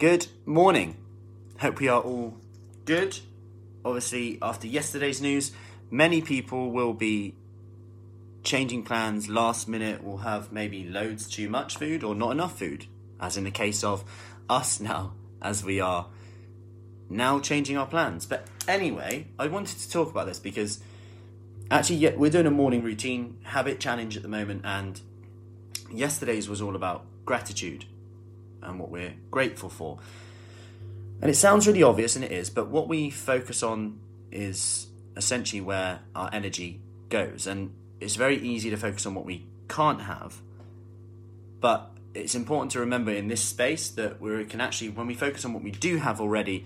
Good morning. Hope we are all good. Obviously, after yesterday's news, many people will be changing plans last minute, will have maybe loads too much food or not enough food, as in the case of us now, as we are now changing our plans. But anyway, I wanted to talk about this because actually, yeah, we're doing a morning routine habit challenge at the moment, and yesterday's was all about gratitude and what we're grateful for. And it sounds really obvious, and it is, but what we focus on is essentially where our energy goes. And it's very easy to focus on what we can't have, but it's important to remember in this space that we can actually, when we focus on what we do have already,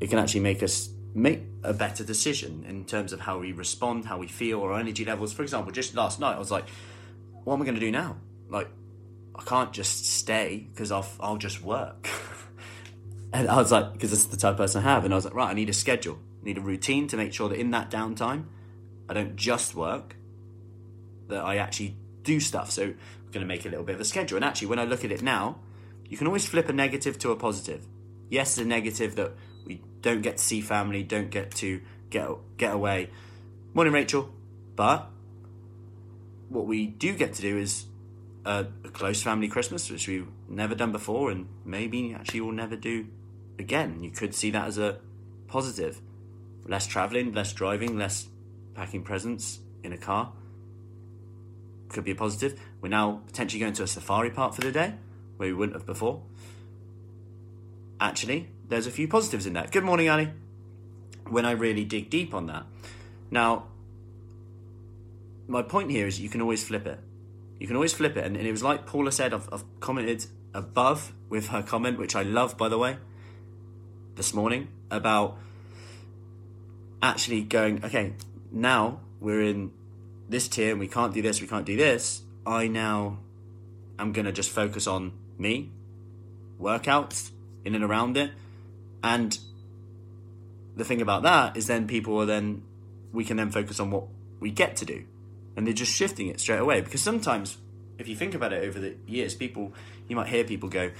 it can actually make us make a better decision in terms of how we respond, how we feel, or our energy levels. For example, just last night, I was like, what am I going to do now? Like, I can't just stay because I'll, I'll just work. and I was like, because this is the type of person I have. And I was like, right, I need a schedule, I need a routine to make sure that in that downtime, I don't just work, that I actually do stuff. So I'm going to make a little bit of a schedule. And actually, when I look at it now, you can always flip a negative to a positive. Yes, the negative that we don't get to see family, don't get to get get away. Morning, Rachel. But what we do get to do is a, close family Christmas, which we've never done before, and maybe actually will never do again. You could see that as a positive. Less traveling, less driving, less packing presents in a car. Could be a positive. We're now potentially going to a safari park for the day, where we wouldn't have before. Actually, there's a few positives in that. Good morning, Ali. When I really dig deep on that. Now, my point here is you can always flip it. You can always flip it. And, and it was like Paula said, I've, I've commented above with her comment, which I love, by the way, this morning, about actually going, okay, now we're in this tier and we can't do this, we can't do this. I now am going to just focus on me, workouts in and around it. And the thing about that is then people are then, we can then focus on what we get to do and they're just shifting it straight away. Because sometimes, if you think about it over the years, people you might hear people go,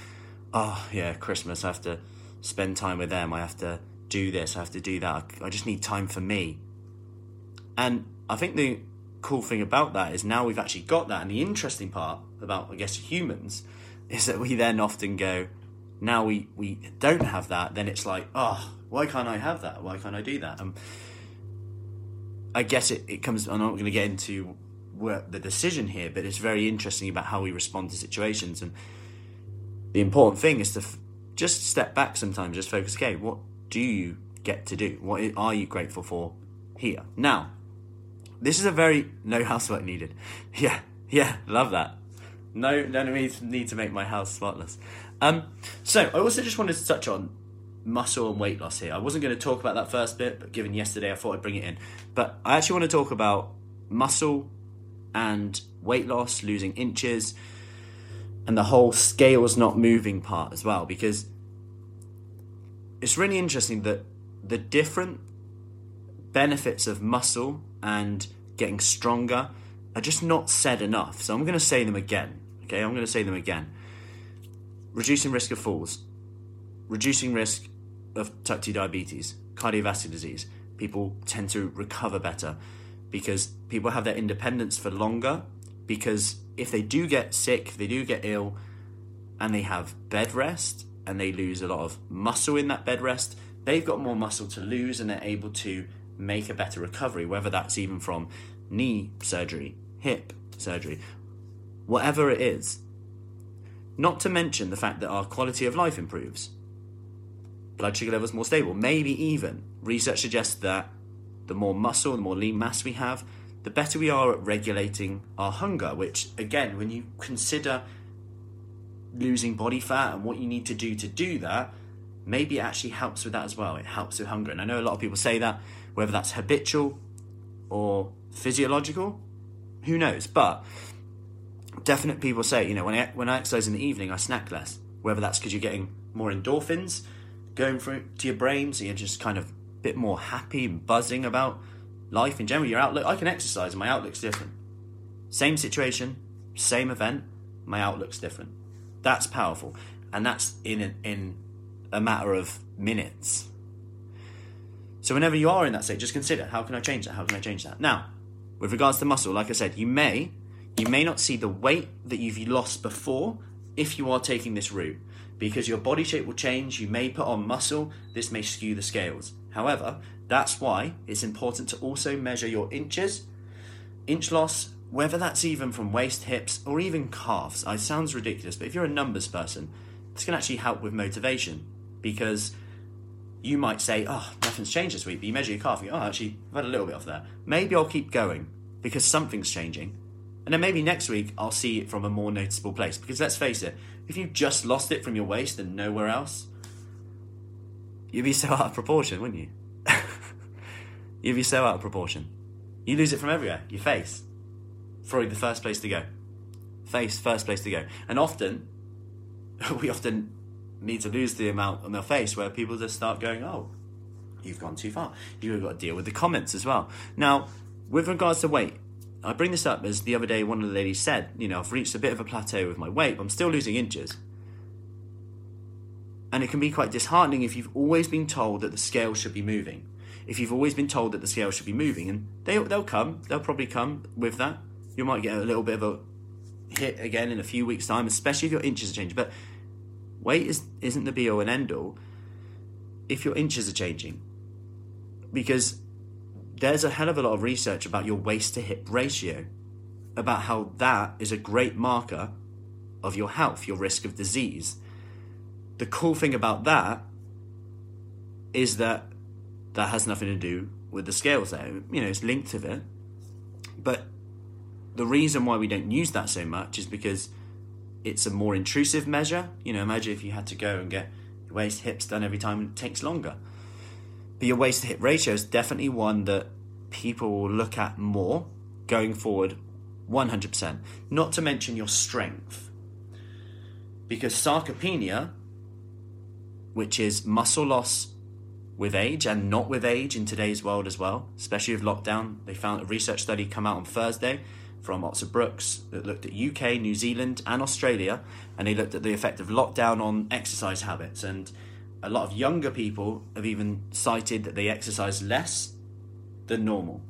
"Oh yeah, Christmas. I have to spend time with them. I have to do this. I have to do that. I just need time for me." And I think the cool thing about that is now we've actually got that, and the interesting part about I guess humans is that we then often go, now we we don't have that. Then it's like, oh, why can't I have that? Why can't I do that? Um, I guess it, it comes. I'm not going to get into the decision here, but it's very interesting about how we respond to situations. And the important thing is to f- just step back sometimes, just focus. Okay, what do you get to do? What are you grateful for here now? This is a very no housework needed. Yeah, yeah, love that. No, no need to make my house spotless. Um, so I also just wanted to touch on muscle and weight loss here. I wasn't going to talk about that first bit, but given yesterday, I thought I'd bring it in. But I actually want to talk about muscle and weight loss, losing inches, and the whole scales not moving part as well, because it's really interesting that the different benefits of muscle and getting stronger are just not said enough. So I'm going to say them again. Okay, I'm going to say them again. Reducing risk of falls, reducing risk of type 2 diabetes, cardiovascular disease, people tend to recover better because people have their independence for longer. Because if they do get sick, they do get ill, and they have bed rest and they lose a lot of muscle in that bed rest, they've got more muscle to lose and they're able to make a better recovery, whether that's even from knee surgery, hip surgery, whatever it is. Not to mention the fact that our quality of life improves blood sugar levels more stable. Maybe even research suggests that the more muscle, the more lean mass we have, the better we are at regulating our hunger. Which, again, when you consider losing body fat and what you need to do to do that, maybe it actually helps with that as well. It helps with hunger. And I know a lot of people say that, whether that's habitual or physiological, who knows? But definite people say, you know, when I, when I exercise in the evening, I snack less. Whether that's because you're getting more endorphins going through to your brain, so you're just kind of a bit more happy and buzzing about life in general. Your outlook, I can exercise, and my outlook's different. Same situation, same event, my outlook's different. That's powerful. and that's in a, in a matter of minutes. So whenever you are in that state, just consider how can I change that? How can I change that? Now, with regards to muscle, like I said, you may you may not see the weight that you've lost before if you are taking this route because your body shape will change, you may put on muscle, this may skew the scales. However, that's why it's important to also measure your inches, inch loss, whether that's even from waist, hips, or even calves. It sounds ridiculous, but if you're a numbers person, this can actually help with motivation because you might say, oh, nothing's changed this week, but you measure your calf you go, oh, actually, I've had a little bit off there. Maybe I'll keep going because something's changing. And then maybe next week I'll see it from a more noticeable place. Because let's face it, if you just lost it from your waist and nowhere else, you'd be so out of proportion, wouldn't you? you'd be so out of proportion. You lose it from everywhere. Your face, probably the first place to go. Face, first place to go. And often, we often need to lose the amount on their face where people just start going, oh, you've gone too far. You've got to deal with the comments as well. Now, with regards to weight, I bring this up as the other day one of the ladies said, you know, I've reached a bit of a plateau with my weight, but I'm still losing inches. And it can be quite disheartening if you've always been told that the scale should be moving. If you've always been told that the scale should be moving, and they, they'll come, they'll probably come with that. You might get a little bit of a hit again in a few weeks' time, especially if your inches are changing. But weight is, isn't the be all and end all if your inches are changing. Because there's a hell of a lot of research about your waist to hip ratio, about how that is a great marker of your health, your risk of disease. The cool thing about that is that that has nothing to do with the scales there. You know, it's linked to it. But the reason why we don't use that so much is because it's a more intrusive measure. You know, imagine if you had to go and get your waist hips done every time, it takes longer. But your waist to hip ratio is definitely one that people will look at more going forward 100%. Not to mention your strength. Because sarcopenia, which is muscle loss with age and not with age in today's world as well, especially with lockdown, they found a research study come out on Thursday from Oxford Brookes that looked at UK, New Zealand, and Australia, and they looked at the effect of lockdown on exercise habits. And a lot of younger people have even cited that they exercise less than normal.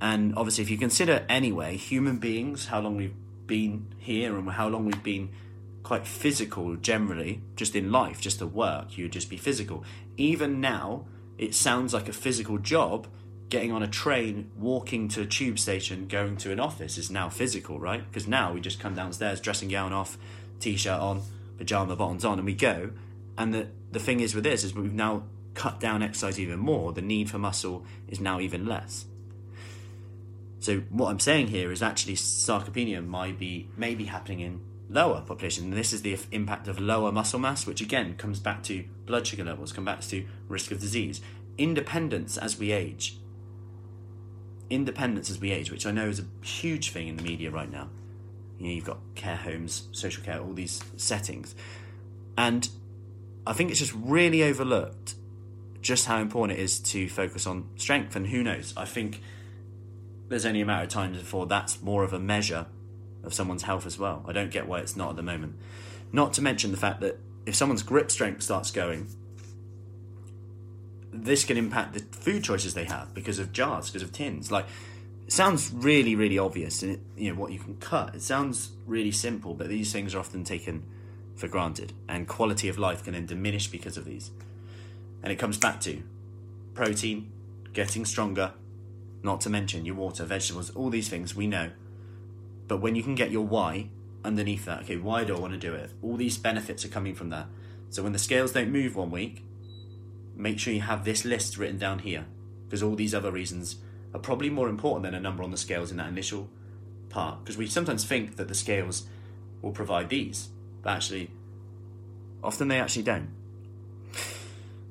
And obviously, if you consider anyway, human beings, how long we've been here and how long we've been quite physical generally, just in life, just to work, you'd just be physical. Even now, it sounds like a physical job. Getting on a train, walking to a tube station, going to an office is now physical, right? Because now we just come downstairs, dressing gown off, t shirt on, pajama bottoms on, and we go. And the, the thing is with this is we've now cut down exercise even more, the need for muscle is now even less. So what I'm saying here is actually sarcopenia might be maybe happening in lower population. And this is the impact of lower muscle mass, which again comes back to blood sugar levels, comes back to risk of disease, independence as we age. Independence as we age, which I know is a huge thing in the media right now. You know, you've got care homes, social care, all these settings. And I think it's just really overlooked just how important it is to focus on strength. And who knows? I think there's only a matter of time before that's more of a measure of someone's health as well. I don't get why it's not at the moment. Not to mention the fact that if someone's grip strength starts going, this can impact the food choices they have because of jars, because of tins. Like, it sounds really, really obvious, and you know what you can cut. It sounds really simple, but these things are often taken for granted, and quality of life can then diminish because of these. And it comes back to protein, getting stronger, not to mention your water, vegetables, all these things we know. But when you can get your why underneath that, okay, why do I want to do it? All these benefits are coming from that. So when the scales don't move one week, make sure you have this list written down here because all these other reasons are probably more important than a number on the scales in that initial part because we sometimes think that the scales will provide these, but actually, often they actually don't.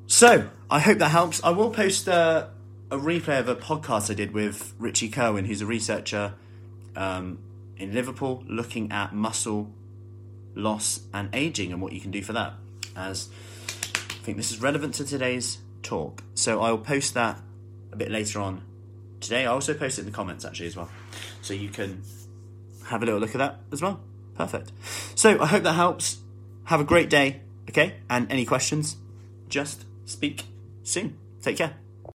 So I hope that helps. I will post uh, a replay of a podcast I did with Richie Cohen, who's a researcher um, in Liverpool, looking at muscle loss and aging and what you can do for that. As I think this is relevant to today's talk, so I'll post that a bit later on today. I also post it in the comments actually as well, so you can have a little look at that as well. Perfect. So I hope that helps. Have a great day, okay? And any questions, just speak soon. Take care.